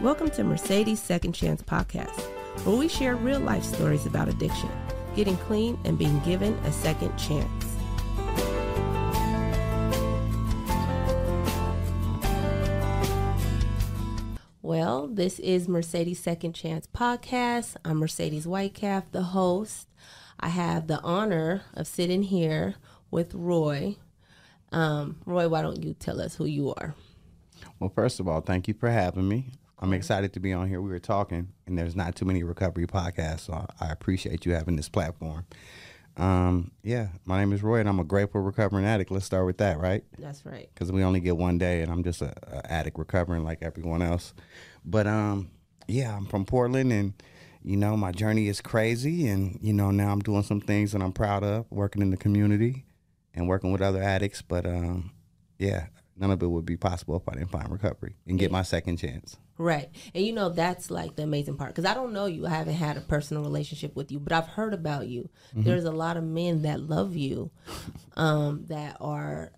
Welcome to Mercedes Second Chance Podcast, where we share real life stories about addiction, getting clean, and being given a second chance. Well, this is Mercedes Second Chance Podcast. I'm Mercedes Whitecalf, the host. I have the honor of sitting here with Roy. Um, Roy, why don't you tell us who you are? Well, first of all, thank you for having me. I'm excited to be on here. We were talking, and there's not too many recovery podcasts, so I appreciate you having this platform. Um, yeah, my name is Roy, and I'm a grateful recovering addict. Let's start with that, right? That's right. Because we only get one day, and I'm just a, a addict recovering like everyone else. But um, yeah, I'm from Portland, and you know my journey is crazy, and you know now I'm doing some things that I'm proud of, working in the community and working with other addicts. But um, yeah, none of it would be possible if I didn't find recovery and get my second chance. Right. And you know, that's like the amazing part. Because I don't know you, I haven't had a personal relationship with you, but I've heard about you. Mm-hmm. There's a lot of men that love you um, that are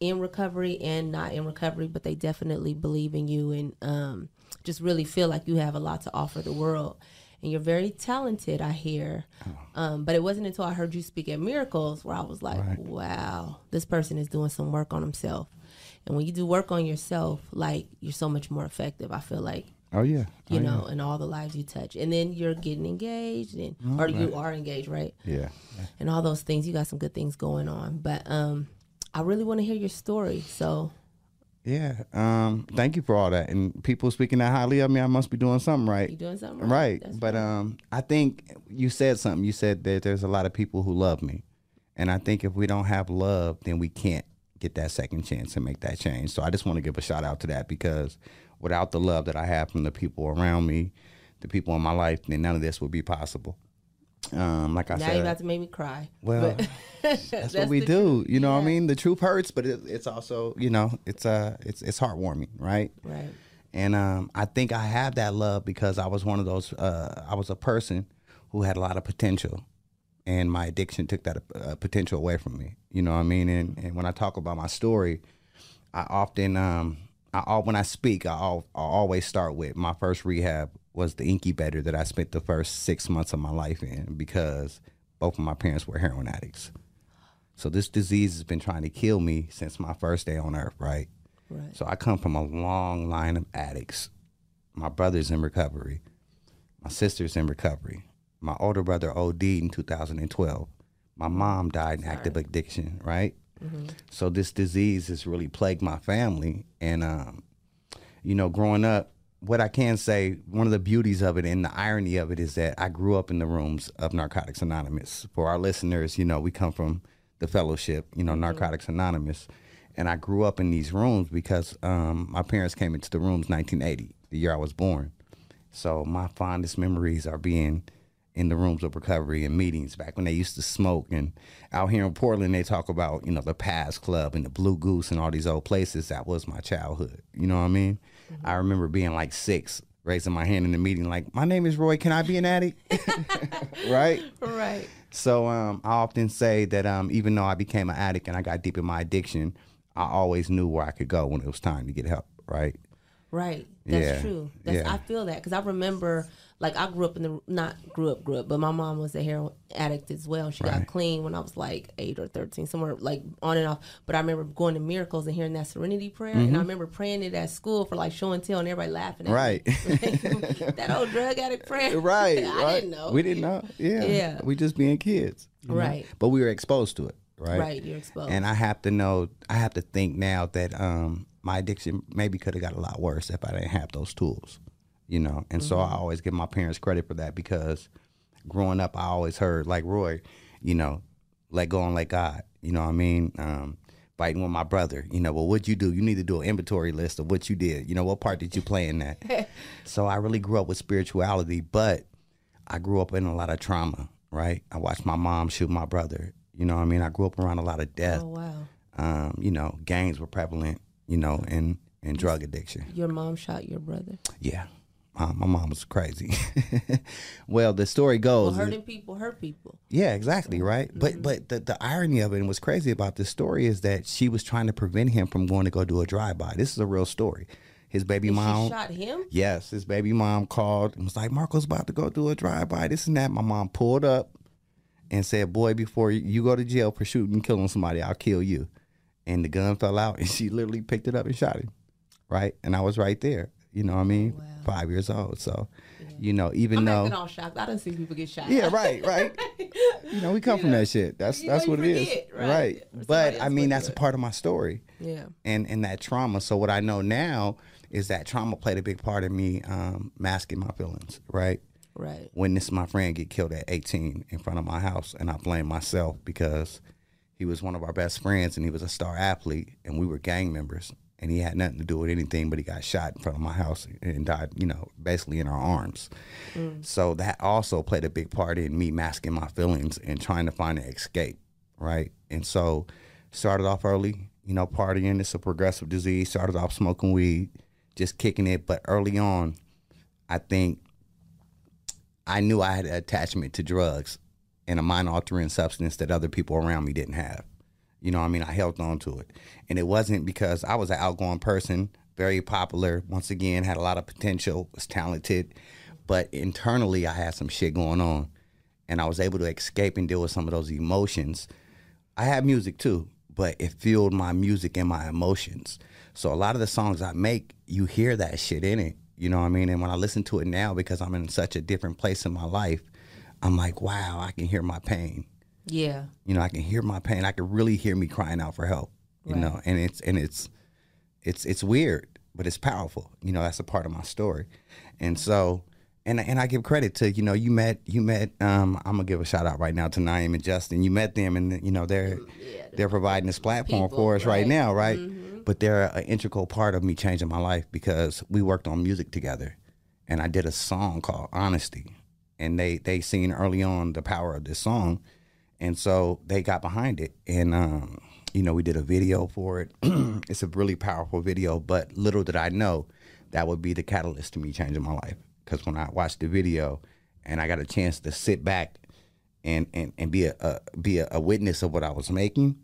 in recovery and not in recovery, but they definitely believe in you and um, just really feel like you have a lot to offer the world. And you're very talented, I hear. Oh. Um, but it wasn't until I heard you speak at Miracles where I was like, right. wow, this person is doing some work on himself. And when you do work on yourself, like you're so much more effective. I feel like. Oh yeah. You oh, know, yeah. and all the lives you touch, and then you're getting engaged, and oh, or right. you are engaged, right? Yeah. yeah. And all those things, you got some good things going on. But um, I really want to hear your story. So. Yeah. Um. Thank you for all that. And people speaking that highly of me, I must be doing something right. You doing something right? Right. but um, I think you said something. You said that there's a lot of people who love me, and I think if we don't have love, then we can't get that second chance and make that change. So I just want to give a shout out to that because without the love that I have from the people around me, the people in my life, then none of this would be possible. Um, like I now said, you about to make me cry. Well, that's, that's, what we do. You know, yeah. what I mean, the truth hurts, but it, it's also, you know, it's uh, it's it's heartwarming, right? Right. And um, I think I have that love because I was one of those. Uh, I was a person who had a lot of potential, and my addiction took that uh, potential away from me. You know what I mean? And, and when I talk about my story, I often, um, I when I speak, I, I always start with my first rehab was the incubator that I spent the first six months of my life in because both of my parents were heroin addicts. So this disease has been trying to kill me since my first day on earth, right? Right. So I come from a long line of addicts. My brother's in recovery. My sister's in recovery. My older brother OD'd in 2012. My mom died in active addiction, right? Mm-hmm. So this disease has really plagued my family. And, um, you know, growing up, what I can say, one of the beauties of it and the irony of it is that I grew up in the rooms of Narcotics Anonymous. For our listeners, you know, we come from the fellowship, you know, mm-hmm. Narcotics Anonymous. And I grew up in these rooms because um, my parents came into the rooms 1980, the year I was born. So my fondest memories are being in the rooms of recovery and meetings back when they used to smoke. And out here in Portland, they talk about, you know, the Paz Club and the Blue Goose and all these old places. That was my childhood. You know what I mean? Mm-hmm. I remember being like six, raising my hand in the meeting, like, my name is Roy. Can I be an addict? right? Right. So um, I often say that um, even though I became an addict and I got deep in my addiction, I always knew where I could go when it was time to get help. Right. Right. That's yeah. true. That's, yeah. I feel that because I remember like I grew up in the not grew up grew up, but my mom was a heroin addict as well. She right. got clean when I was like eight or thirteen, somewhere like on and off. But I remember going to miracles and hearing that Serenity prayer, mm-hmm. and I remember praying it at school for like show and tell, and everybody laughing. at Right, that old drug addict prayer. Right, I right. didn't know. We didn't know. Yeah, yeah. We just being kids. Right. Know? But we were exposed to it. Right. Right. You're exposed. And I have to know. I have to think now that um my addiction maybe could have got a lot worse if I didn't have those tools you know. And mm-hmm. so I mm-hmm. always give my parents credit for that because growing up, I always heard like Roy, you know, let go and let God. You know what I mean? Um, fighting with my brother. You know, well, what'd you do? You need to do an inventory list of what you did. You know, what part did you play in that? so I really grew up with spirituality, but I grew up in a lot of trauma. Right? I watched my mom shoot my brother. You know what I mean? I grew up around a lot of death. Oh wow. Um, you know, gangs were prevalent. You know, and and drug addiction. Your mom shot your brother. Yeah. Uh, my mom was crazy. well, the story goes. Well, hurting people hurt people. Yeah, exactly, right. Mm-hmm. But but the, the irony of it and what's crazy about this story is that she was trying to prevent him from going to go do a drive by. This is a real story. His baby And mom. She shot him. Yes, his baby mom called and was like, Marco's about to go do a drive by, this and that. My mom pulled up and said, Boy, before you go to jail for shooting and killing somebody, I'll kill you. And the gun fell out and she literally picked it up and shot him. Right? And I was right there. You know what I mean? Wow. Five years old. So, you know, even I'm though acting all shocked. I don't see people get shot. Yeah, right, right. You know, we come from that shit. That's You that's what you it is. Right. right. But I mean that's a part of my story Yeah. and and that trauma. So what I know now is that trauma played a big part in me um, masking my feelings, right? Right. when this my friend get killed at 18 in front of my house, and I blame myself because he was one of our best friends and he was a star athlete, and we were gang members, and he had nothing to do with anything, but he got shot in front of my house and died, you know, basically in our arms. Mm. So that also played a big part in me masking my feelings and trying to find an escape, right? And so started off early, you know, partying. It's a progressive disease. Started off smoking weed, just kicking it. But early on, I think I knew I had an attachment to drugs and a mind altering substance that other people around me didn't have. You know I mean? I held on to it. And it wasn't because I was an outgoing person, very popular, once again, had a lot of potential, was talented. But internally, I had some shit going on. And I was able to escape and deal with some of those emotions. I had music too, but it fueled my music and my emotions. So a lot of the songs I make, you hear that shit in it. You know what I mean? And when I listen to it now, because I'm in such a different place in my life, I'm like, wow, I can hear my pain. Yeah. You know, I can hear my pain. I can really hear me crying out for help. You Right. know, and it's and it's it's it's weird, but it's powerful. You know, that's a part of my story. And so and and I give credit to, you know, you met you met um I'm gonna give a shout out right now to Naeem and Justin. You met them and you know they're they're providing this platform people, for us right, right. now, right? But they're an integral part of me changing my life because we worked on music together. And I did a song called Honesty. And they they seen early on the power of this song. And so they got behind it. And um, you know, we did a video for it. it's a really powerful video, but little did I know that would be the catalyst to me changing my life. Because when I watched the video and I got a chance to sit back and and, and be a, a be a, a witness of what I was making,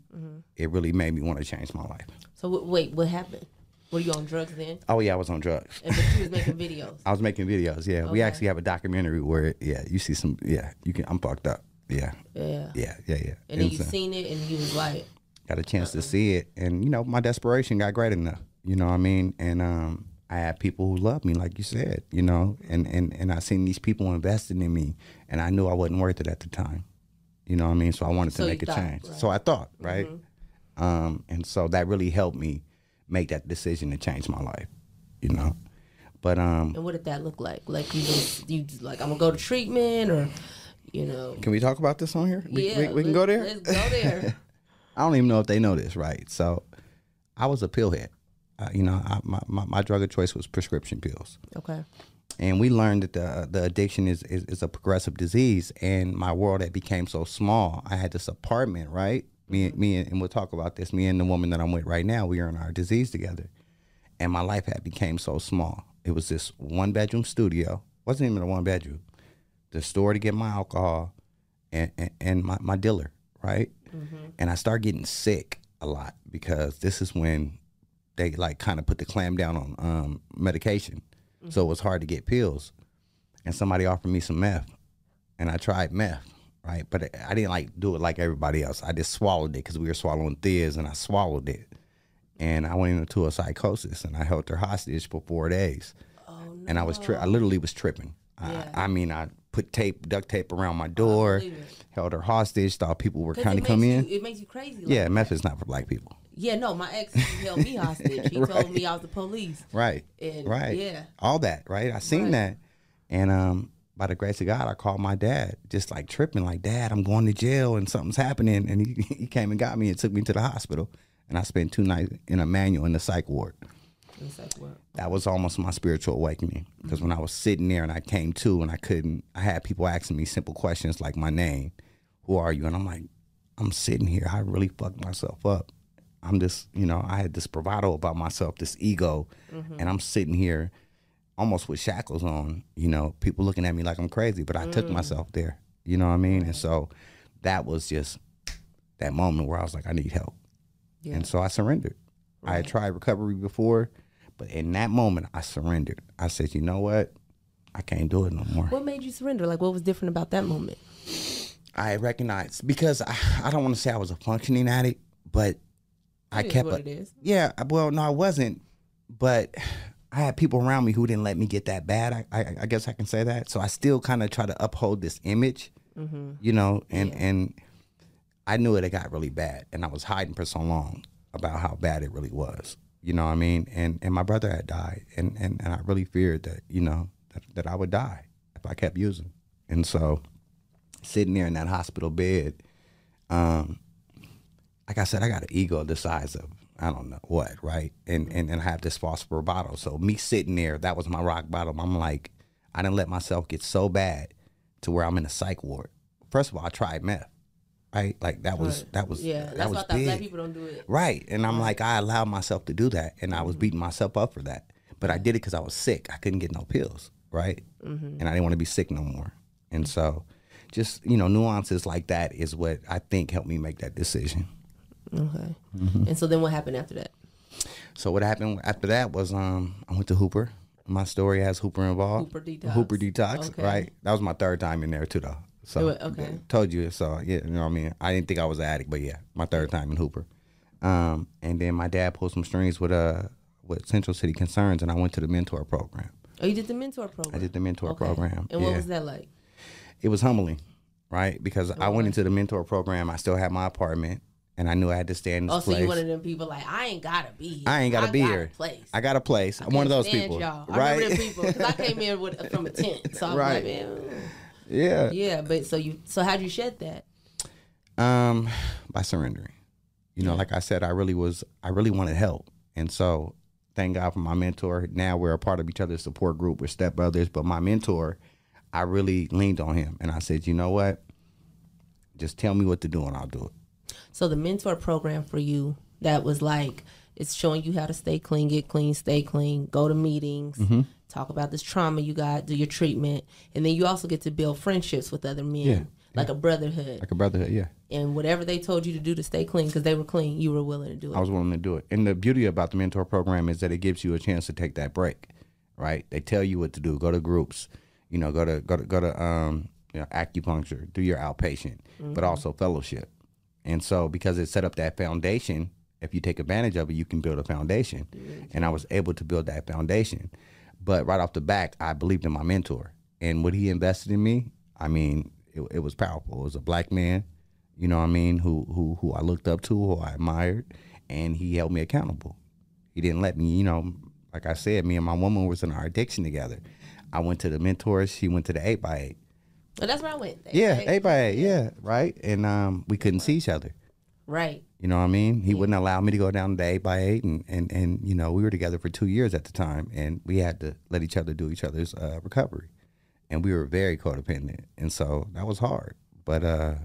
it really made me want to change my life. So w- wait, what happened? Were you on drugs then? Oh yeah, I was on drugs. And but you was making videos. I was making videos. Yeah, we actually have a documentary where yeah, you see some. Yeah, you can. I'm fucked up. Yeah, Yeah. yeah, yeah, yeah. And then And you so- seen it, and you was like, got a chance to see it and you know my desperation got great enough you know what i mean and um i had people who loved me like you said you know and and and i seen these people investing in me and i knew i wasn't worth it at the time you know what i mean so i wanted So to make a thought, change right. Mm-hmm. so i thought right um and so that really helped me make that decision to change my life you know but um and what did that look like? Like you just you just like I'm gonna go to treatment, or you know, can we talk about this on here we, yeah, we, we can go there Let's go there. I don't even know if they know this, right? So, I was a pill head. Uh, you know, I, my, my my drug of choice was prescription pills, okay. and we learned that the the addiction is, is is a progressive disease. And my world had became so small. I had this apartment, right? Me and me and, and we'll talk about this. Me and the woman that I'm with right now, we are in our disease together, and my life had became so small. It was this one bedroom studio. wasn't even a one bedroom. The store to get my alcohol, and and, and my, my dealer, right? and I start getting sick a lot because this is when they like kind of put the clam down on um, medication, so it was hard to get pills. And somebody offered me some meth, and I tried meth, right? But I didn't like do it like everybody else. I just swallowed it because we were swallowing Thiz, and I swallowed it, and I went into a psychosis, and I held her hostage for four days, Oh no. and I was tri- I literally was tripping. Yeah. I, I mean, I put tape, duct tape around my door, held her hostage, thought people were kind of come makes in. It makes you crazy. Like Yeah, that. meth is not for black people. Yeah, no, my ex held me hostage. He told me I was the police. Right. And, right. yeah. All that, right? I seen Right. that. And um by the grace of God, I called my dad, just like tripping, like, Dad, I'm going to jail and something's happening. And he, he came and got me and took me to the hospital. And I spent two nights in a manual in the psych ward. It's like, what? That was almost my spiritual awakening. Because when I was sitting there and I came to and I couldn't, I had people asking me simple questions like my name, who are you? And I'm like, I'm sitting here. I really fucked myself up. I'm just, you know, I had this bravado about myself, this ego, and I'm sitting here almost with shackles on, you know, people looking at me like I'm crazy, but I took mm. myself there. You know what I mean? And so that was just that moment where I was like, I need help. Yeah. And so I surrendered. I had tried recovery before, But in that moment, I surrendered. I said, you know what? I can't do it no more. What made you surrender? Like, what was different about that moment? I recognized because I, I don't want to say I was a functioning addict, but I It is kept what a- it is. Yeah, well, no, I wasn't, but I had people around me who didn't let me get that bad. I, I, I guess I can say that. So I still kind of try to uphold this image, Mm-hmm. you know, and and I knew it had got really bad, and I was hiding for so long about how bad it really was. You know what I mean? And and my brother had died, and and, and I really feared that you know that, that I would die if I kept using. And so, sitting there in that hospital bed, um, like I said, I got an ego the size of I don't know what, right? And and and I have this phosphor bottle. So me sitting there, that was my rock bottom. I'm like, I didn't let myself get so bad to where I'm in a psych ward. First of all, I tried meth, right? Like that was that was Yeah, that that's was why I black big. people don't do it. Right. And I'm like, I allowed myself to do that. And I was mm-hmm. beating myself up for that. But I did it because I was sick. I couldn't get no pills. Right. Mm-hmm. And I didn't want to be sick no more. And mm-hmm. so just, you know, nuances like that is what I think helped me make that decision. Okay. Mm-hmm. And so then what happened after that? So what happened after that was um I went to Hooper. My story has Hooper involved. Hooper Detox. Hooper Detox, Okay. right? That was my third time in there too though. So okay. told you. So yeah, you know what I mean? I didn't think I was an addict, but yeah, my third time in Hooper. Um, and then my dad pulled some strings with uh with Central City Concerns and I went to the mentor program. Oh, you did the mentor program. I did the mentor Okay. program. And what yeah. was that like? It was humbling, right? Because I went into the mentor program, I still had my apartment and I knew I had to stay in this Oh, so place. you one of them people like I ain't gotta be. Here. I ain't gotta be got here. A place. I got a place. I'm one of those people, y'all. right? I remember them people because I came in with from a tent, so I'm Right. like, man, yeah. yeah. But so you, so how'd you shed that? Um, by surrendering. You know, like I said, I really was, I really wanted help, and so thank God for my mentor. Now we're a part of each other's support group. We're step brothers, but my mentor, I really leaned on him, and I said, you know what? Just tell me what to do, and I'll do it. So the mentor program for you that was like it's showing you how to stay clean, get clean, stay clean, go to meetings, Mm-hmm. talk about this trauma you got, do your treatment, and then you also get to build friendships with other men, Yeah, like a brotherhood. Like a brotherhood, yeah. And whatever they told you to do to stay clean, because they were clean, you were willing to do it. I was willing to do it. And the beauty about the mentor program is that it gives you a chance to take that break, right? They tell you what to do. Go to groups, you know, go to go to go to um, you know, acupuncture, do your outpatient, but also fellowship. And so because it set up that foundation, if you take advantage of it, you can build a foundation. And I was able to build that foundation. But right off the back, I believed in my mentor. And what he invested in me, I mean, it, it was powerful. It was a black man, you know what I mean, who who who I looked up to, who I admired, and he held me accountable. He didn't let me, you know, like I said, me and my woman was in our addiction together. I went to the mentors, she went to the eight by eight. But that's where I went. Yeah, eight by eight, yeah, right. And um, we couldn't see each other. Right. You know what I mean? He wouldn't allow me to go down to eight by eight, and, and and you know we were together for two years at the time, and we had to let each other do each other's uh, recovery, and we were very codependent, and so that was hard. But uh,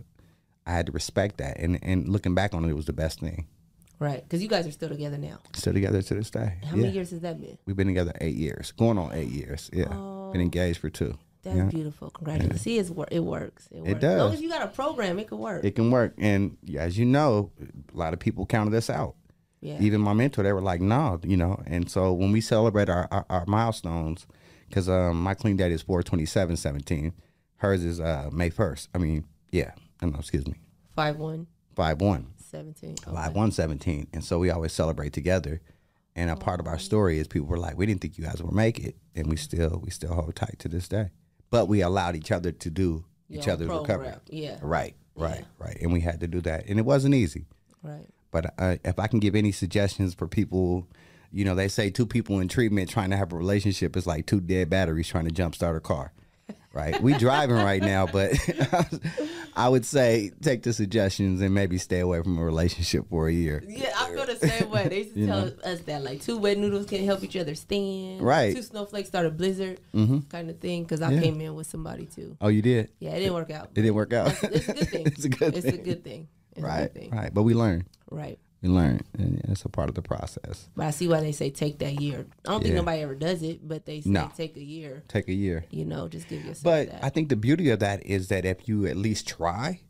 I had to respect that, and and looking back on it, it was the best thing. Right. Because you guys are still together now. Still together to this day. How yeah. many years has that been? We've been together eight years, going on eight years. Yeah, been engaged for two. That's Yeah. beautiful. Congratulations. See, it's, wor- it works. It, works. does. As long as you got a program, it can work. It can work, and as you know, a lot of people counted us out. yeah. even my mentor, they were like, no, you know. And so when we celebrate our, our, our milestones, because um, my clean date is 42717. hers is uh, May 1st. I mean, yeah, no, no, excuse me, 5 1 5 1, 17. 5 1 17. And so we always celebrate together. And a part of our story is people were like, we didn't think you guys would make it. And we still, we still hold tight to this day. But we allowed each other to do each other's recovery. Yeah. Right, right, right. And we had to do that. And it wasn't easy. Right. But uh, if I can give any suggestions for people, you know, they say two people in treatment trying to have a relationship is like two dead batteries trying to jumpstart a car. Right? We driving right now, but I would say take the suggestions and maybe stay away from a relationship for a year. Yeah, I feel the same way. They used to tell us that like two wet noodles can't help each other stand. Right. Mm-hmm. Two snowflakes start a blizzard kind of thing. Because I Yeah. came in with somebody too. Oh, you did? Yeah, it didn't work out. It didn't work out. It's a good thing. it's a good It's thing. a good thing. It's a right, good thing. right. But we learn. Right. We learn. And it's a part of the process. But I see why they say take that year. I don't think Yeah. nobody ever does it, but they say No. take a year. Take a year. You know, just give yourself But that. I think the beauty of that is that if you at least try,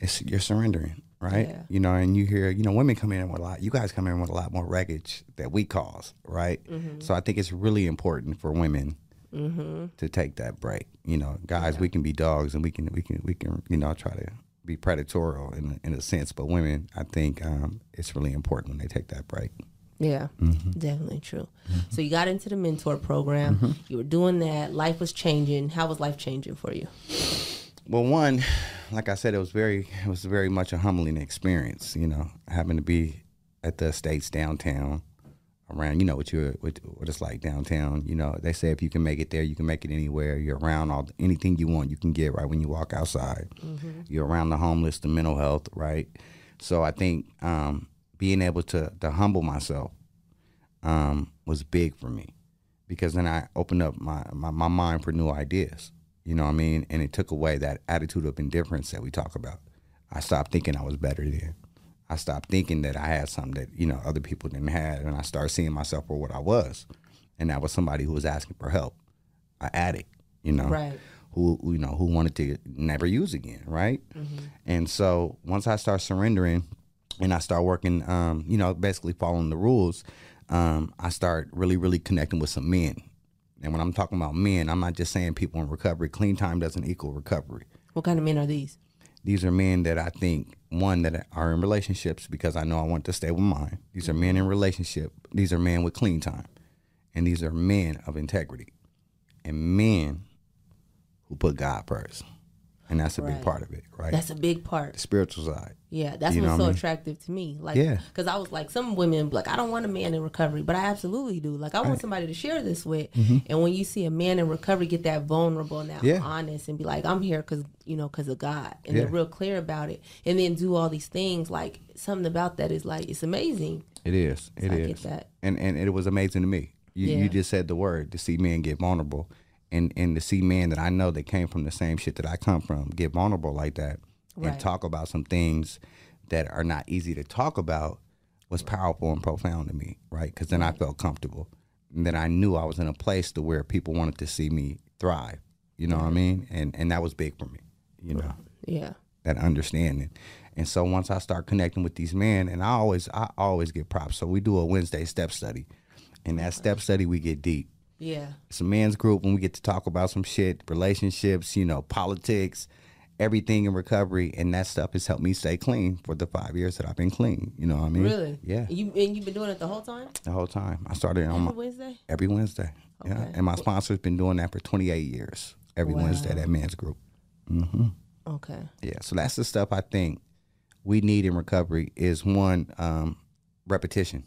it's, you're surrendering. right? Yeah. You know, and you hear, you know, women come in with a lot. You guys come in with a lot more wreckage that we cause, right? Mm-hmm. So I think it's really important for women to take that break. You know, guys, we can be dogs and we can we can we can you know try to be predatorial in in a sense, but women, I think um, it's really important when they take that break. Yeah, Mm-hmm. definitely true. So you got into the mentor program. Mm-hmm. You were doing that. Life was changing. How was life changing for you? Well, one, like I said, it was very it was very much a humbling experience. You know, having to be at the estates downtown, around. You know what you what, what it's like downtown. You know, they say if you can make it there, you can make it anywhere. You're around all anything you want, you can get right when you walk outside. You're around the homeless, the mental health, right. So I think um, being able to to humble myself um, was big for me because then I opened up my, my, my mind for new ideas. You know what I mean? And it took away that attitude of indifference that we talk about. I stopped thinking I was better than. I stopped thinking that I had something that, you know, other people didn't have. And I started seeing myself for what I was. And that was somebody who was asking for help, an addict, you know, Right. who, you know, who wanted to never use again, right? And so once I start surrendering and I start working, um, you know, basically following the rules, um, I start really, really connecting with some men. And when I'm talking about men, I'm not just saying people in recovery. Clean time doesn't equal recovery. What kind of men are these? These are men that I think one that are in relationships because I know I want to stay with mine. These are men in relationship. These are men with clean time, and these are men of integrity, and men who put God first, and that's a big part of it, right? That's a big part. the spiritual side. Yeah, that's You what's what so I mean? attractive to me. Like, Yeah. because I was like, some women like, I don't want a man in recovery, but I absolutely do. Like, I want somebody to share this with. And when you see a man in recovery get that vulnerable and that Mm-hmm. Yeah. honest and be like, I'm here because you know, because of God, and Yeah. they're real clear about it, and then do all these things, like something about that is like it's amazing. It is. It I is. get that. And and it was amazing to me. You Yeah. you just said the word to see men get vulnerable, and and to see men that I know that came from the same shit that I come from get vulnerable like that, Right. and talk about some things that are not easy to talk about was powerful and profound to me. Right? Because then I felt comfortable, and then I knew I was in a place to where people wanted to see me thrive. You know what I mean? And and that was big for me. You know Yeah, that understanding. And so once I start connecting with these men, and I always I always get props. So we do a Wednesday step study. And that step study, we get deep. Yeah, It's a men's group and we get to talk about some shit, relationships, you know, politics, everything in recovery, and that stuff has helped me stay clean for the five years that I've been clean. You know what I mean? really. Yeah. You and you've been doing it the whole time. The whole time. I started on Every my, Wednesday. every Wednesday. Yeah. And my sponsor's been doing that for 28 years. Every Wow. Wednesday, that men's group. Okay. Yeah, so that's the stuff I think we need in recovery is one um, repetition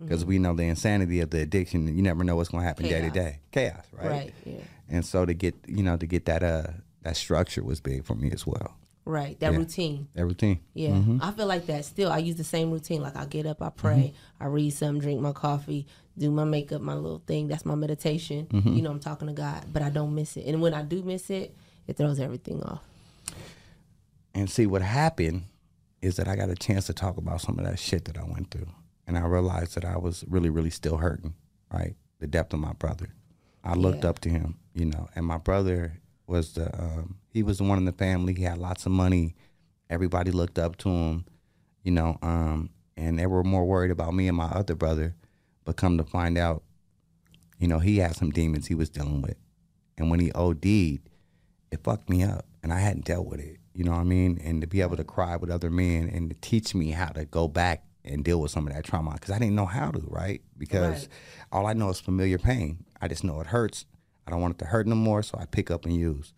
because we know the insanity of the addiction. You never know what's going to happen day to day, chaos, right? Right. Yeah. And so to get you know to get that uh that structure was big for me as well. Right. That Yeah. routine. That routine. Yeah, mm-hmm. I feel like that still. I use the same routine. Like I get up, I pray, mm-hmm. I read something, drink my coffee, do my makeup, my little thing. That's my meditation. Mm-hmm. You know, I'm talking to God, but I don't miss it. And when I do miss it, it throws everything off. And see what happened is that I got a chance to talk about some of that shit that I went through, and I realized that I was really, really still hurting. Right, the depth of my brother. I looked Yeah. up to him, you know, and my brother was the um, he was the one in the family. He had lots of money. Everybody looked up to him, you know, um, and they were more worried about me and my other brother. But come to find out, you know, he had some demons he was dealing with, and when he OD'd, it fucked me up, and I hadn't dealt with it. You know what I mean? And to be able to cry with other men and to teach me how to go back and deal with some of that trauma because I didn't know how to, right? Because Right. all I know is familiar pain. I just know it hurts. I don't want it to hurt no more, so I pick up and use.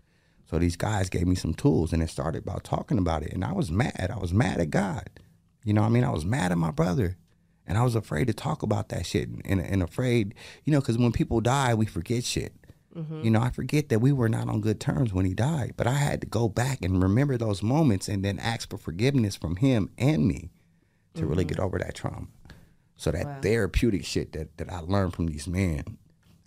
So these guys gave me some tools, and it started about talking about it. And I was mad. I was mad at God. You know what I mean? I was mad at my brother. And I was afraid to talk about that shit and, and afraid, you know, because when people die, we forget shit. Mm-hmm. You know, I forget that we were not on good terms when he died, but I had to go back and remember those moments and then ask for forgiveness from him and me to really get over that trauma. So that Wow. therapeutic shit that, that I learned from these men,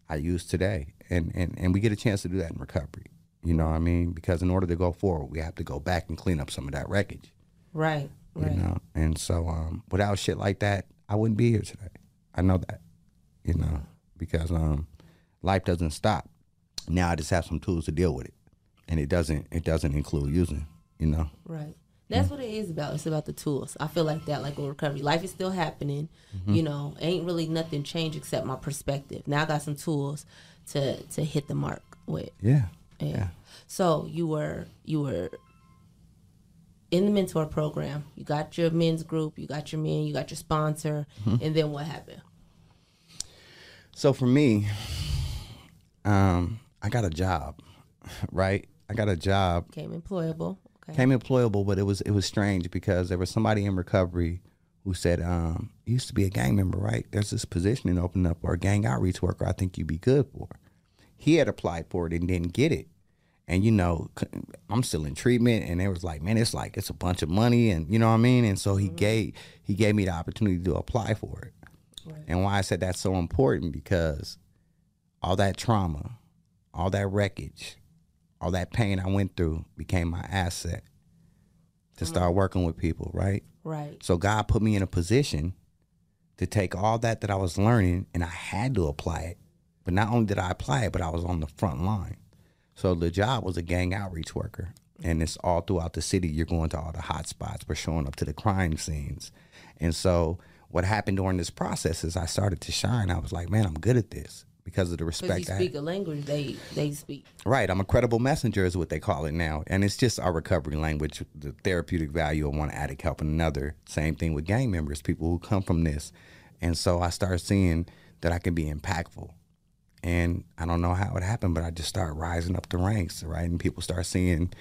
I use today. And, and, and we get a chance to do that in recovery. You know what I mean? Because in order to go forward, we have to go back and clean up some of that wreckage. Right. Right. You know? And so um, without shit like that, I wouldn't be here today. I know that. You know, because um, life doesn't stop. Now I just have some tools to deal with it. And it doesn't it doesn't include using, you know. Right. That's what it is about. It's about the tools. I feel like that, like with recovery. Life is still happening. You know, ain't really nothing changed except my perspective. Now I got some tools to to hit the mark with. Yeah. Yeah. Yeah. So you were you were in the mentor program. You got your men's group. You got your men. You got your sponsor. Mm-hmm. And then what happened? So for me, um, I got a job, right? I got a job Came employable. Okay. came employable, but it was it was strange because there was somebody in recovery who said, um, you used to be a gang member, right? There's this position open up or a gang outreach worker I think you'd be good for. He had applied for it and didn't get it. And you know, I'm still in treatment and it was like, man, it's like it's a bunch of money and you know what I mean? And so he gave he gave me the opportunity to apply for it. Right. And why I said that's so important because all that trauma, all that wreckage, all that pain I went through became my asset to mm-hmm. start working with people, right? Right. So God put me in a position to take all that that I was learning and I had to apply it. But not only did I apply it, but I was on the front line. So the job was a gang outreach worker. And it's all throughout the city. You're going to all the hot spots. We're showing up to the crime scenes. And so what happened during this process is I started to shine. I was like, man, I'm good at this because of the Because you respect I speak a language they they speak. Right. I'm a credible messenger is what they call it now. And it's just our recovery language, the therapeutic value of one addict helping another. Same thing with gang members, people who come from this. And so I started seeing that I can be impactful. And I don't know how it happened, but I just started rising up the ranks, right? And people start seeing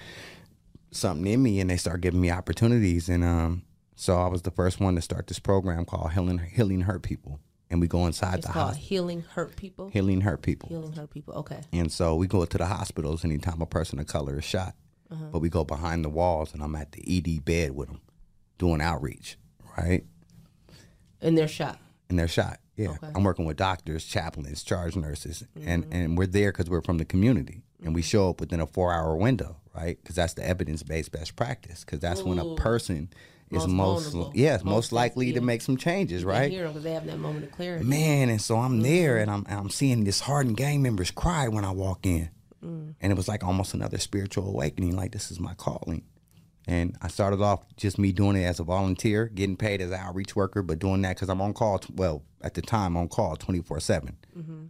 something in me and they start giving me opportunities. And um, so I was the first one to start this program called Healing, Healing Hurt People. And we go inside It's the hospital. healing hurt people. Healing Hurt People. Healing hurt people. Okay. And so we go to the hospitals anytime a person of color is shot. Uh-huh. But we go behind the walls and I'm at the ED bed with them doing outreach, right? And they're shot. And they're shot. Yeah. Okay. I'm working with doctors, chaplains, charge nurses, and, mm-hmm. and we're there because we're from the community. And we mm-hmm. show up within a four hour window, right? Because that's the evidence based best practice. Because that's when a person is Most most, yes, most, Most likely to make some changes, right? hear them because they have that moment of clarity. man and so i'm mm-hmm. there and i'm, I'm seeing this hardened gang members cry when i walk in. Mm. And it was like almost another spiritual awakening like this is my calling. And i started off just me doing it as a volunteer getting paid as an outreach worker but doing that because i'm on call t- well at the time on call 24-7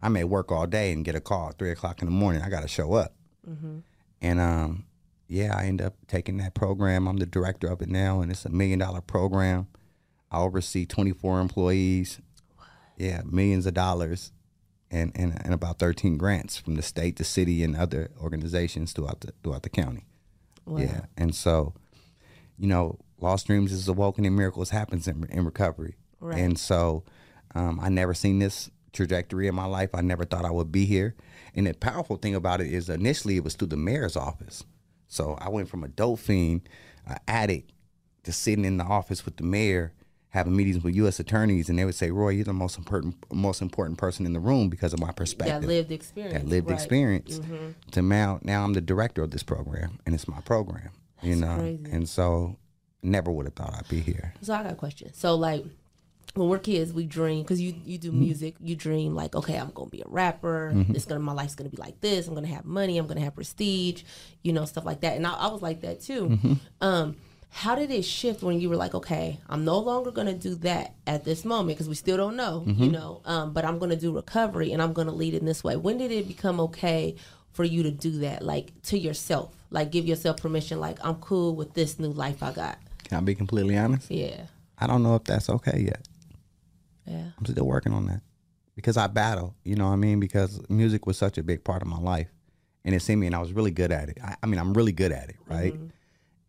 i may work all day and get a call at 3 o'clock in the morning. I gotta show up. Mm-hmm. And um, yeah, I end up taking that program. I'm the director of it now, and it's a million dollar program. I oversee 24 employees. What? Yeah, millions of dollars, and, and and about 13 grants from the state, the city, and other organizations throughout the throughout the county. Wow. Yeah, and so, you know, lost dreams is awoken and miracles happens in, in recovery. Right. And so, um, I never seen this trajectory in my life. I never thought I would be here. And the powerful thing about it is initially it was through the mayor's office. So I went from a dope fiend, an addict, to sitting in the office with the mayor, having meetings with U.S. attorneys, and they would say, "Roy, you're the most important, most important person in the room because of my perspective." That lived experience. that lived right. Mm-hmm. experience to now now I'm the director of this program and it's my program you know crazy. and so never would have thought I'd be here So I got a question. So like when we're kids, we dream because you you do Mm-hmm. music. You dream like, okay, I'm gonna be a rapper. It's gonna my life's gonna be like this. I'm gonna have money. I'm gonna have prestige. You know, stuff like that. And I, I was like that too. Mm-hmm. Um, how did it shift when you were like, okay, I'm no longer gonna do that at this moment because we still don't know. Mm-hmm. You know, um, but I'm gonna do recovery and I'm gonna lead in this way. When did it become okay? For you to do that, like to yourself, like give yourself permission, like I'm cool with this new life I got. can I be completely honest Yeah, I don't know if that's okay yet yeah. I'm still working on that. Because I battle you know what I mean? Because music was such a big part of my life. And it's in me and I was really good at it. I, I mean I'm really good at it right?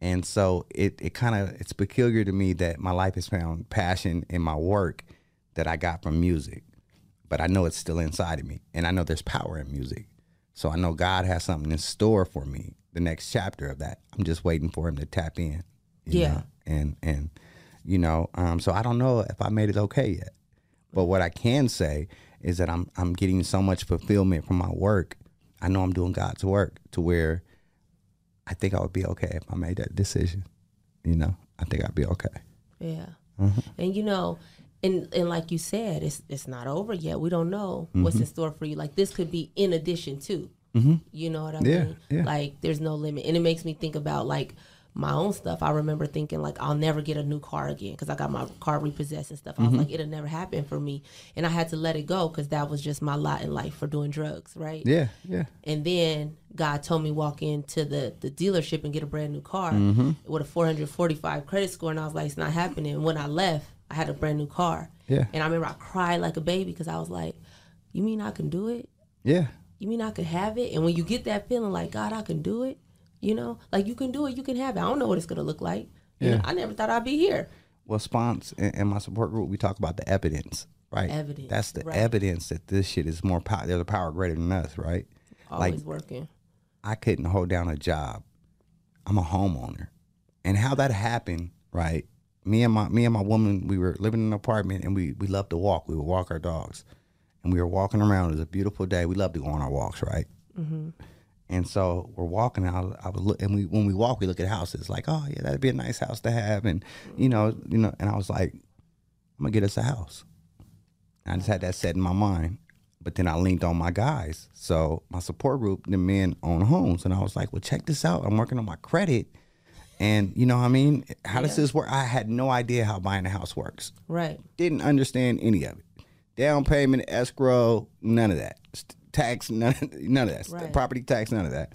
And so it, it kind of it's peculiar to me that my life has found passion in my work that I got from music. But I know it's still inside of me and I know there's power in music. So I know God has something in store for me the next chapter of that. I'm just waiting for him to tap in you Yeah. know? and and you know um, so I don't know if I made it okay yet but what I can say is that I'm I'm getting so much fulfillment from my work. I know I'm doing God's work to where I think I would be okay if I made that decision. You know, I think I'd be okay. Yeah. Mm-hmm. And you know, and and like you said, it's it's not over yet. We don't know what's Mm-hmm. in store for you. Like this could be in addition to. You know what I Yeah, mean? yeah. Like there's no limit. And it makes me think about like my own stuff, I remember thinking like I'll never get a new car again because I got my car repossessed and stuff. I was like, it'll never happen for me, and I had to let it go because that was just my lot in life for doing drugs, right? Yeah, yeah. And then God told me walk into the the dealership and get a brand new car Mm-hmm. with a 445 credit score, and I was like, it's not happening. And When I left, I had a brand new car. Yeah. And I remember I cried like a baby because I was like, you mean I can do it? Yeah. You mean I could have it? And when you get that feeling like God, I can do it, you know, like you can do it, you can have it. I don't know what it's gonna look like. You Yeah. know, I never thought I'd be here. Well, sponsor in, in my support group, we talk about the evidence, right? Evidence, That's the right. evidence that this shit is more power. There's a power greater than us, right? Always Like working. I couldn't hold down a job. I'm a homeowner, and how that happened, right? Me and my me and my woman, we were living in an apartment, and we we loved to walk. We would walk our dogs, and we were walking around. It was a beautiful day. We love to go on our walks, right? Mm-hmm. And so we're walking. And I, was- look, and we when we walk, we look at houses. Like, oh yeah, that'd be a nice house to have, and you know, you know. And I was like, I'm gonna get us a house. I just had that set in my mind. But then I leaned on my guys. So my support group, the men own homes. And I was like, well, check this out. I'm working on my credit. And you know what I mean? How does this work? I had no idea how buying a house works. Right. Didn't understand any of it. Down payment, escrow, none of that. Tax, none, none of that. Right. Property tax, none of that.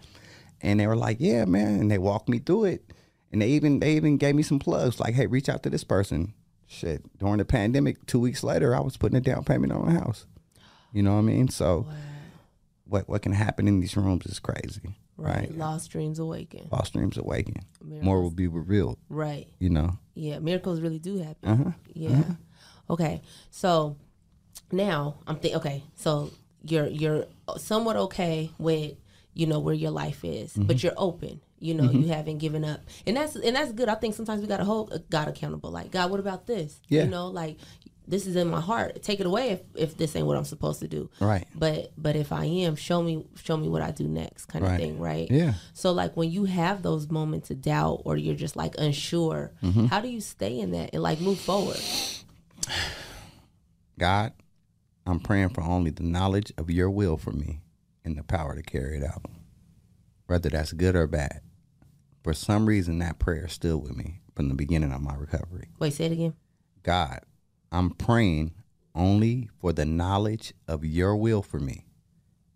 And they were like, yeah, man. And they walked me through it. And they even they even gave me some plugs like, hey, reach out to this person. Shit. During the pandemic, two weeks later, I was putting a down payment on a house. You know what I mean? So what what can happen in these rooms is crazy. Right. Right. Lost dreams awaken. Lost dreams awaken. More will be revealed. Right. You know. Yeah, miracles really do happen. Uh-huh. Yeah. Okay. So now I'm thinking. Okay, so you're you're somewhat okay with you know where your life is, Mm-hmm. but you're open. You know, you haven't given up, and that's and that's good. I think sometimes we got to hold God accountable. Like God, what about this? Yeah. You know, like this is in my heart. Take it away if, if this ain't what I'm supposed to do. Right. But but if I am, show me show me what I do next, kind of thing, right? Yeah. So like when you have those moments of doubt or you're just like unsure, Mm-hmm. how do you stay in that and like move forward? God, I'm praying for only the knowledge of your will for me and the power to carry it out. Whether that's good or bad. For some reason that prayer is still with me from the beginning of my recovery. Wait, say it again. God, I'm praying only for the knowledge of your will for me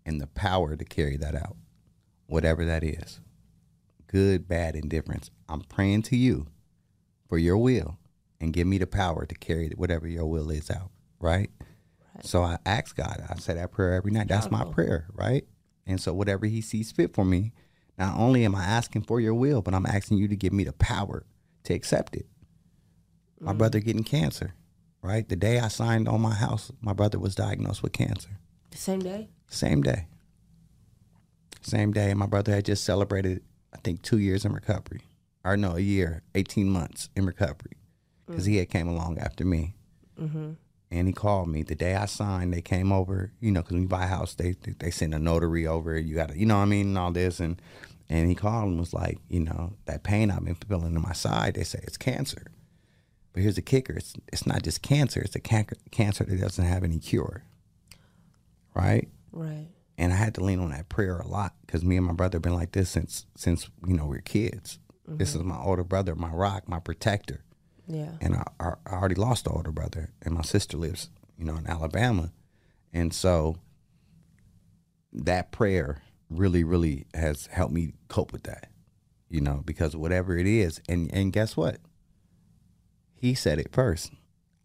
and the power to carry that out, whatever that is good, bad, indifference. I'm praying to you for your will and give me the power to carry whatever your will is out, right? So I ask God, I say that prayer every night. That's my prayer, right? And so whatever He sees fit for me, not only am I asking for your will, but I'm asking you to give me the power to accept it my mm. brother getting cancer, right? The day I signed on my house, my brother was diagnosed with cancer. The same day? Same day. Same day. My brother had just celebrated, I think, two years in recovery. Or no, a year, 18 months in recovery. Because mm. he had came along after me. Mm-hmm. And he called me the day I signed. They came over, you know, because when you buy a house, they they send a notary over. You got to, you know what I mean, and all this. And and he called and was like, you know, that pain I've been feeling in my side. They say it's cancer. But here's the kicker: it's it's not just cancer; it's a cancer cancer that doesn't have any cure, right? Right. And I had to lean on that prayer a lot because me and my brother have been like this since since you know we are kids. This mm-hmm. is my older brother, my rock, my protector, Yeah. and I, I I already lost an older brother, and my sister lives you know in Alabama, and so that prayer really really has helped me cope with that, you know, because whatever it is, and and guess what? He said it first.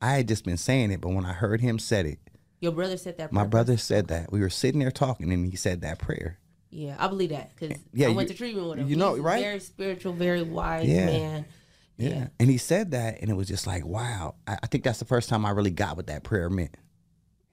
I had just been saying it, but when I heard him said it, Your brother said that. my brother said that. We were sitting there talking, and he said that prayer. Yeah, I believe that because Yeah, I went you- to treatment with him. you know, He's right? Very spiritual, very wise Yeah. man. Yeah. And he said that, and it was just like, wow. I, I think that's the first time I really got what that prayer meant.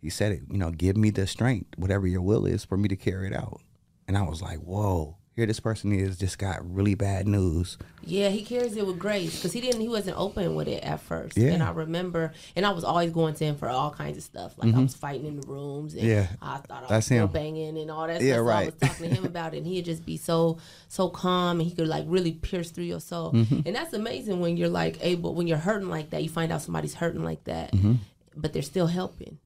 He said it, you know, give me the strength, whatever your will is, for me to carry it out. And I was like, whoa, here this person is, just got really bad news. Yeah, he carries it with grace because he didn't. He wasn't open with it at first. Yeah. And I remember, and I was always going to him for all kinds of stuff. Like I was fighting in the rooms, and Mm-hmm. Yeah. I thought I That's was still him. banging and all that. Yeah, stuff. So I was talking to him about it, and he'd just be so so calm, and he could like really pierce through your soul. Mm-hmm. And that's amazing when you're like able, when you're hurting like that, you find out somebody's hurting like that, Mm-hmm. but they're still helping.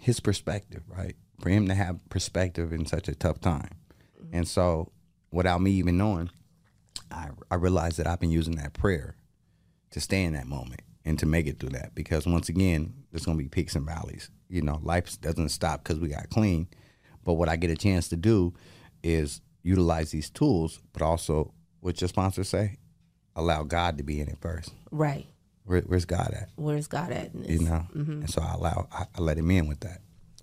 His perspective, right? For him to have perspective in such a tough time. And so, without me even knowing, I, I realized that I've been using that prayer to stay in that moment and to make it through that because once again, there's going to be peaks and valleys. You know, life doesn't stop because we got clean. But what I get a chance to do is utilize these tools, but also what your sponsor say, allow God to be in it first. Right. Where, where's God at? Where's God at? In this? You know, mm-hmm. and so I allow I, I let Him in with that.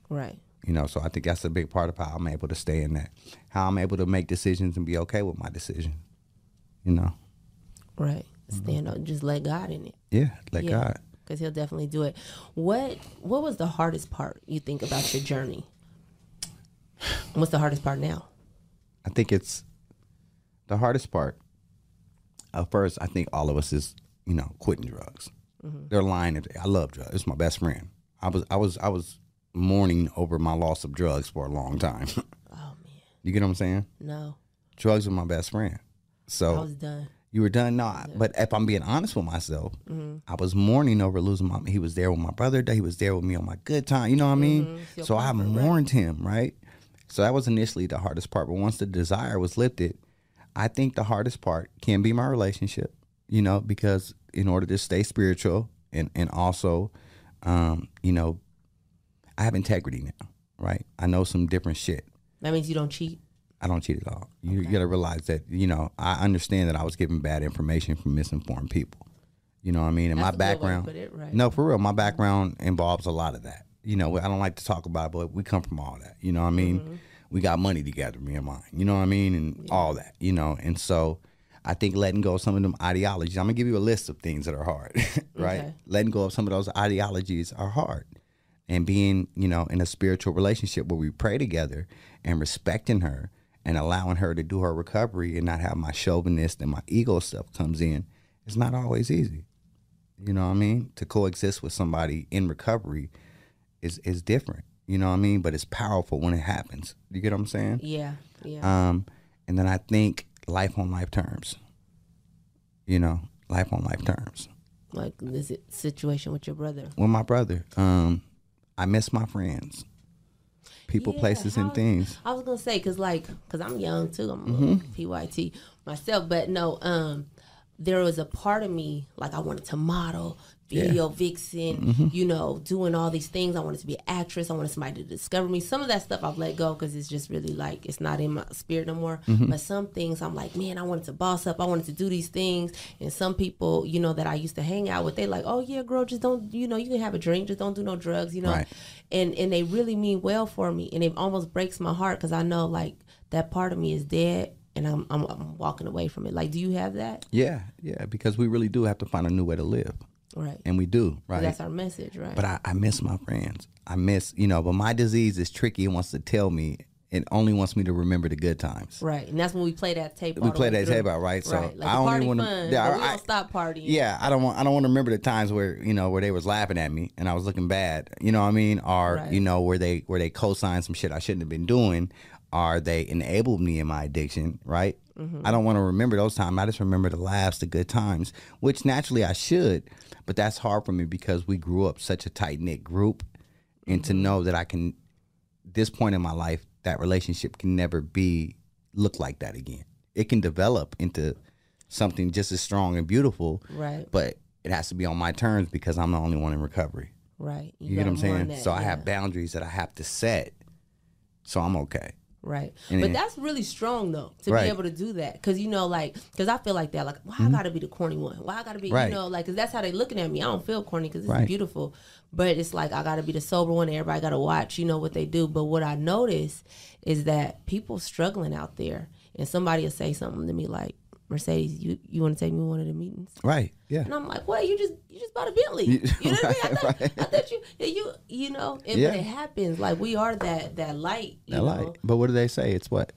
Right. You know, so I think that's a big part of how I'm able to stay in that, how I'm able to make decisions and be okay with my decision. You know, Right. Mm-hmm. Stand up. Just let God in it. yeah, let Yeah. God. Because he'll definitely do it. What What was the hardest part you think about your journey? What's the hardest part now? I think it's the hardest part. At first, I think all of us is you know quitting drugs. Mm-hmm. They're lying. I love drugs. It's my best friend. I was I was I was mourning over my loss of drugs for a long time. Oh man, you get what I'm saying? no, Drugs were my best friend. So I was done. You were done? No, I- but if I'm being honest with myself, I was mourning over losing my. He was there with my brother. That he was there with me on my good time. You know what I mean? Your So I right. mourned him, right? So that was initially the hardest part. But once the desire was lifted, I think the hardest part can be my relationship. You know, because in order to stay spiritual and and also, um, you know, I have integrity now, right? I know some different shit. That means you don't cheat. I don't cheat at all. You, you got to realize that you know I understand that I was given bad information from misinformed people. You know what I mean? And That's my a good way to background. put it, right. No, for real, my background involves a lot of that. You know, I don't like to talk about, it, but we come from all that. You know what I mean? Mm-hmm. We got money together, me and mine. You know what I mean? And all that. You know, and so I think letting go of some of them ideologies. I'm gonna give you a list of things that are hard, right? Okay. Letting go of some of those ideologies are hard and being, you know, in a spiritual relationship where we pray together and respecting her and allowing her to do her recovery and not have my chauvinist and my ego stuff comes in, it's not always easy. You know what I mean? To coexist with somebody in recovery is is different. You know what I mean? But it's powerful when it happens. You get what I'm saying? Yeah, yeah. Um, and then I think life on life terms. You know, life on life terms. like this situation with your brother. with my brother. Um, I miss my friends, people, Yeah, places, and things. I was gonna say because like because I'm young too. I'm Mm-hmm. a PYT myself, but no. Um, there was a part of me like I wanted to model, video vixen, Mm-hmm. you know, doing all these things. I wanted to be an actress. I wanted somebody to discover me. Some of that stuff I've let go because it's just really like it's not in my spirit no more. Mm-hmm. But some things I'm like, man, I wanted to boss up. I wanted to do these things. And some people, you know, that I used to hang out with, they like, oh yeah, girl, just don't, you know, you can have a drink, just don't do no drugs, you know. Right. And and they really mean well for me, and it almost breaks my heart because I know like that part of me is dead. And I'm, I'm I'm walking away from it. Like, do you have that? Yeah, yeah, because we really do have to find a new way to live, Right. and we do, right? That's our message, right? but I, I miss my friends. I miss, you know, but my disease is tricky. It wants to tell me. It only wants me to remember the good times. Right, and that's when we play that tape. We play that through. tape out, right? So right. Like I the only party wanna- yeah, but we I- don't stop partying. Yeah, I don't want. I don't want to remember the times where you know where they was laughing at me and I was looking bad. You know what I mean? Or Right. you know where they where they co-signed some shit I shouldn't have been doing. Or they enabled me in my addiction. Right? Mm-hmm. I don't want to remember those times. I just remember the laughs, the good times, which naturally I should. But that's hard for me because we grew up such a tight knit group, and Mm-hmm. to know that I can, this point in my life, that relationship can never be look like that again. It can develop into something just as strong and beautiful, Right. but it has to be on my terms because I'm the only one in recovery. Right. You, get what I'm saying? that, so I have boundaries that I have to set, so I'm okay. Right. And but that's really strong though to Right. Mm-hmm. be able to do that cuz you know like cuz I feel like that like why I got to be the corny one? Why I got to be Right. you know like cuz that's how they looking at me. I don't feel corny cuz it's Right. beautiful. But it's like I got to be the sober one. Everybody got to watch, you know what they do. But what I notice is that people struggling out there and somebody will say something to me like Mercedes, you, you want to take me to one of the meetings? Right? Yeah. And I'm like, well, you just you just bought a Bentley. You, know what I mean? I thought, I thought you you you know, and, Yeah. it happens. Like we are that that light, you I know, like. But what do they say? It's what?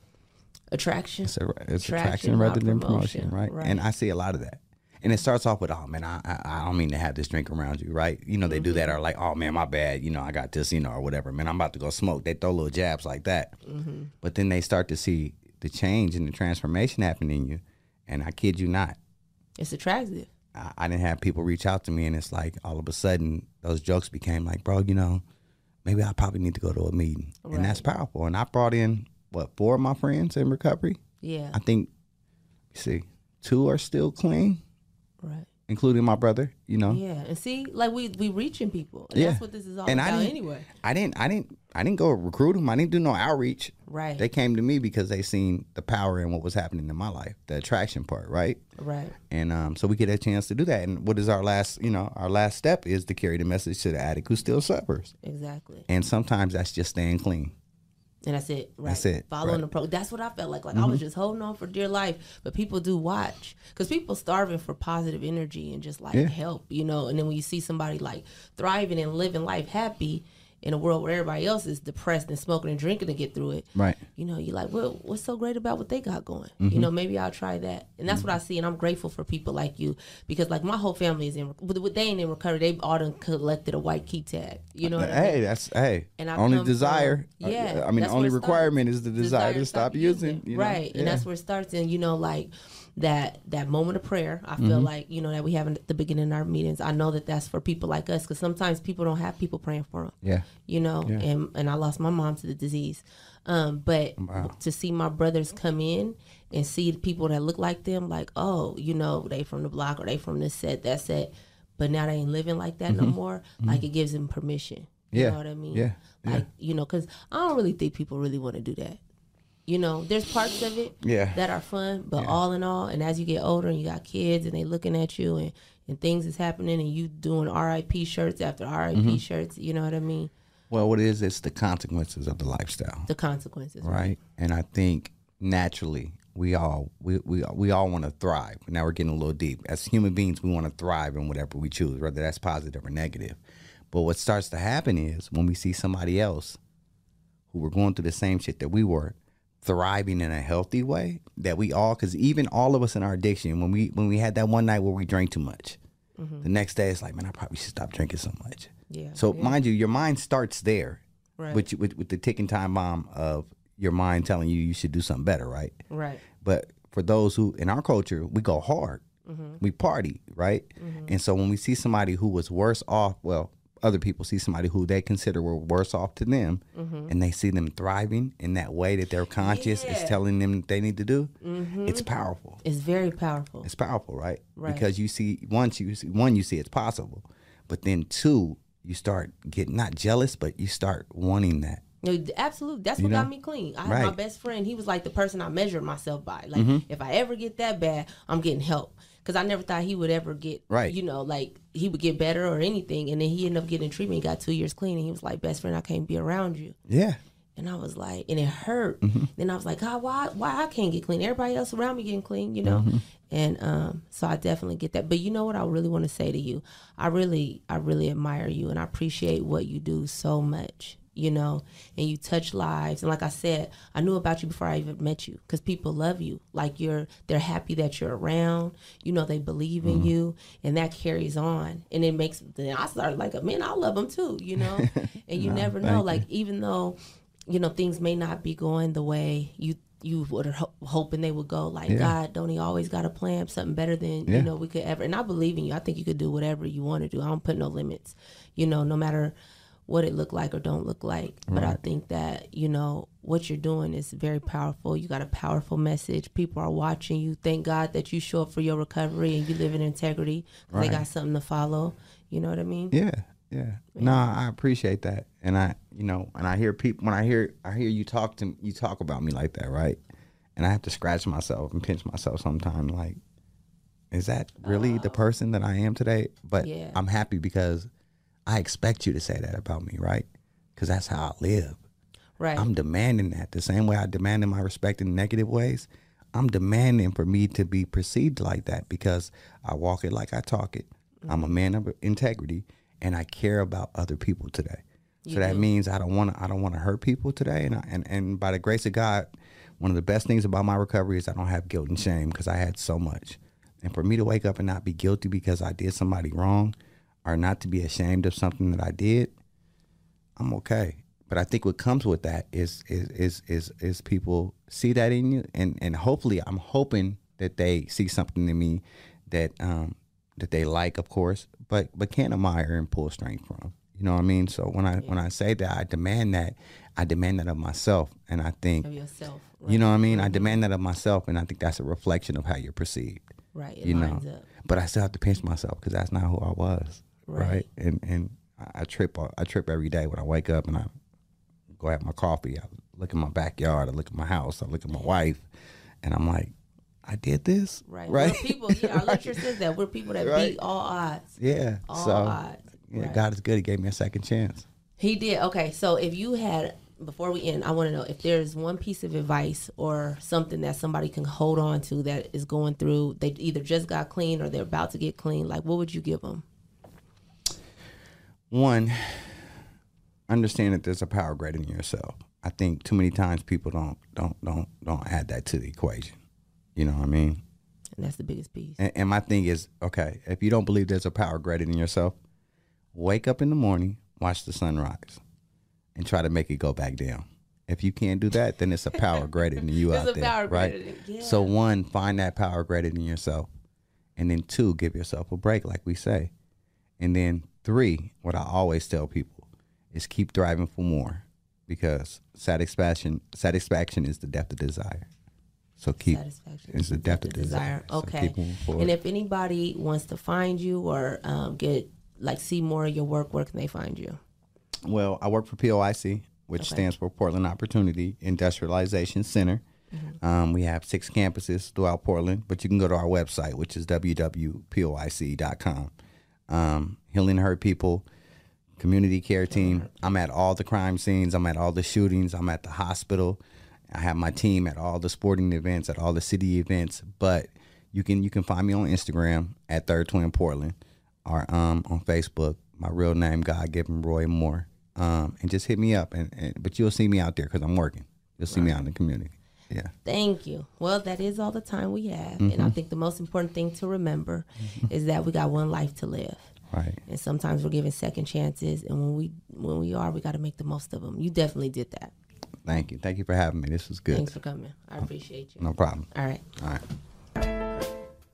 attraction. It's, a, it's Attraction, attraction rather than promotion, promotion, right? right. And I see a lot of that. And it starts off with, oh man, I, I I don't mean to have this drink around you, right? You know, they do Mm-hmm. that or like, oh man, my bad, you know, I got this, you know, or whatever. Man, I'm about to go smoke. They throw little jabs like that. Mm-hmm. But then they start to see the change and the transformation happening in you. And I kid you not, It's attractive. I, I didn't have people reach out to me, and it's like all of a sudden those jokes became like, bro, you know, maybe I probably need to go to a meeting, and that's powerful. And I brought in what four of my friends in recovery. Yeah. I think, see, two are still clean, Right. Including my brother. You know, Yeah, and see, like we we reaching people. And Yeah. That's what this is all And I about didn't- anyway. I didn't, I didn't, I didn't go recruit them. I didn't do no outreach. Right. They came to me because they seen the power in what was happening in my life, the attraction part, right? right. And um, so we get a chance to do that. And what is our last, you know, our last step is to carry the message to the addict who still suffers. Exactly. And sometimes that's just staying clean. And that's it. Right. That's it, Following right. Mm-hmm. the pro. That's what I felt like. Like I was just holding on for dear life. But people do watch because people starving for positive energy and just like Yeah. help, you know. And then when you see somebody like thriving and living life happy in a world where everybody else is depressed and smoking and drinking to get through it, Right. you know, you're like, well, what's so great about what they got going? Mm-hmm. You know, maybe I'll try that. And that's what I see. And I'm grateful for people like you because, like, my whole family is in, they ain't in recovery. They've all done collected a white key tag. You know what I mean? Hey, that's hey. And I only desire. from- yeah, I mean, the only requirement starts. is the desire, to stop using. you know? right, Yeah. and that's where it starts. And you know, like that that moment of prayer. I feel Mm-hmm. like you know that we have at the beginning of our meetings. I know that that's for people like us because sometimes people don't have people praying for them. Yeah. You know, Yeah. and and I lost my mom to the disease. Um, but Wow. to see my brothers come in and see the people that look like them, like, oh, you know, they from the block or they from this set, that set, but now they ain't living like that no more. Like it gives them permission. You Mm-hmm. Yeah. know what I mean? Yeah. Yeah. Like, you know, because I don't really think people really want to do that. You know, there's parts of it Yeah. that are fun, but all in all, and as you get older and you got kids and they looking at you and, and things is happening and you doing RIP shirts after RIP Mm-hmm. shirts, you know what I mean? Well, what it is, it's the consequences of the lifestyle, The consequences. right? And I think naturally we all we we, we all want to thrive. Now we're getting a little deep. As human beings, we want to thrive in whatever we choose, whether that's positive or negative. But what starts to happen is when we see somebody else who were going through the same shit that we were thriving in a healthy way that we all because even all of us in our addiction when we when we had that one night where we drank too much mm-hmm. the next day it's like man i probably should stop drinking so much Yeah. so yeah. mind you your mind starts there Right. with, with with the ticking time bomb of your mind telling you you should do something better right Right. but for those who in our culture we go hard mm-hmm. we party right mm-hmm. and so when we see somebody who was worse off well other people see somebody who they consider were worse off to them and they see them thriving in that way that their conscious is telling them they need to do it's powerful It's very powerful. it's powerful right? Right. because you see once you see one you see it's possible but then two you start getting not jealous but you start wanting that No, absolutely. That's what know? got me clean. I had my Right. Mm-hmm. best friend. He was like the person I measured myself by. Like, if I ever get that bad, I'm getting help. Because I never thought he would ever get, Right. you know, like he would get better or anything. And then he ended up getting treatment. He got two years clean. And he was like, best friend, I can't be around you. yeah And I was like, and it hurt. Mm-hmm. Then I was like, God, why, why I can't get clean? Everybody else around me getting clean, you know. Mm-hmm. And um, so I definitely get that. But you know what? I really want to say to you, I really, I really admire you, and I appreciate what you do so much. You know, and you touch lives. And like I said, I knew about you before I even met you, because people love you. Like you're, they're happy that you're around. You know, they believe Mm-hmm. in you, and that carries on. And it makes. Then I started like, man, I love them too. You know, and you never know. thank Like even though you know things may not be going the way you you were ho- hoping they would go like Yeah. god don't he always got a plan something better than Yeah. you know we could ever and i believe in you i think you could do whatever you want to do i don't put no limits you know no matter what it look like or don't look like but i think that you know what you're doing is very powerful you got a powerful message people are watching you thank god that you show up for your recovery and you live in integrity 'cause they got something to follow you know what i mean Yeah, yeah. No, I appreciate that, and I, you know, and I hear people when I hear I hear you talk to you talk about me like that, right? And I have to scratch myself and pinch myself sometimes. Like, is that really the uh, person that I am today? But Yeah. I'm happy because I expect you to say that about me, right? Because that's how I live. right I'm demanding that the same way I demanded my respect in negative ways. I'm demanding for me to be perceived like that because I walk it like I talk it. I'm a man of integrity and I care about other people today. So that means I don't want to I don't want to hurt people today and I, and and by the grace of God, one of the best things about my recovery is I don't have guilt and shame because I had so much. And for me to wake up and not be guilty because I did somebody wrong or not to be ashamed of something that I did, I'm okay. But I think what comes with that is is is is is people see that in you, and and hopefully I'm hoping that they see something in me that um that they like, of course, but but can admire and pull strength from. You know what I mean? So when I when I say that, I demand that, I demand that of myself, and I think of yourself you know what I mean. I demand that of myself, and I think that's a reflection of how you're perceived. Right. It you know, up. but I still have to pinch myself because that's not who I was, Right. right? And and I, trip uh, I trip every day when I wake up and I go have my coffee. I look at my backyard. I look at my house. I look at my wife, and I'm like, I did this, Right. Right? We're people, yeah, our lecture says that we're people that Right. beat all odds. yeah. All so odds. yeah, Right. God is good. He gave me a second chance. He did. Okay, so if you had before we end, I want to know if there's one piece of advice or something that somebody can hold on to that is going through. They either just got clean or they're about to get clean. Like, what would you give them? One understand that there's a power greater than yourself. I think too many times people don't don't don't don't add that to the equation. You know what i mean? And that's the biggest piece. and, and my thing is okay if you don't believe there's a power greater than yourself wake up in the morning watch the sunrise and try to make it go back down. If you can't do that then it's a power greater than you out a there power right? greater than- yeah. so one find that power greater than yourself. And then two give yourself a break like we say. And then three, what I always tell people is keep thriving for more because satisfaction satisfaction is the depth of desire. So keep Satisfaction is the depth of desire. So Okay. forward. and if anybody wants to find you or um, get like see more of your work, where can they find you? Well, I work for POIC, which Okay. stands for Portland Opportunity Industrialization Center. Mm-hmm. Um, we have six campuses throughout Portland, but you can go to our website, which is www.poic.com. Um, Healing Hurt People, community care team. I'm at all the crime scenes. I'm at all the shootings. I'm at the hospital. I have my team at all the sporting events, at all the city events. But you can you can find me on Instagram at Third Twin Portland, or um, on Facebook. My real name, God Given Roy Moore, um, and just hit me up. And, and but you'll see me out there because I'm working. You'll see me out in the community. Yeah. Thank you. Well, that is all the time we have, and Mm-hmm. I think the most important thing to remember is that we got one life to live. Right. and sometimes we're given second chances and when we when we are we got to make the most of them you definitely did that Thank you. Thank you for having me. This was good. thanks for coming i appreciate you No problem. all right All right.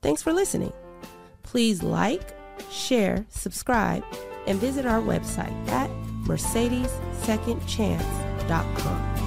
thanks for listening please like share subscribe and visit our website at mercedessecondchance.com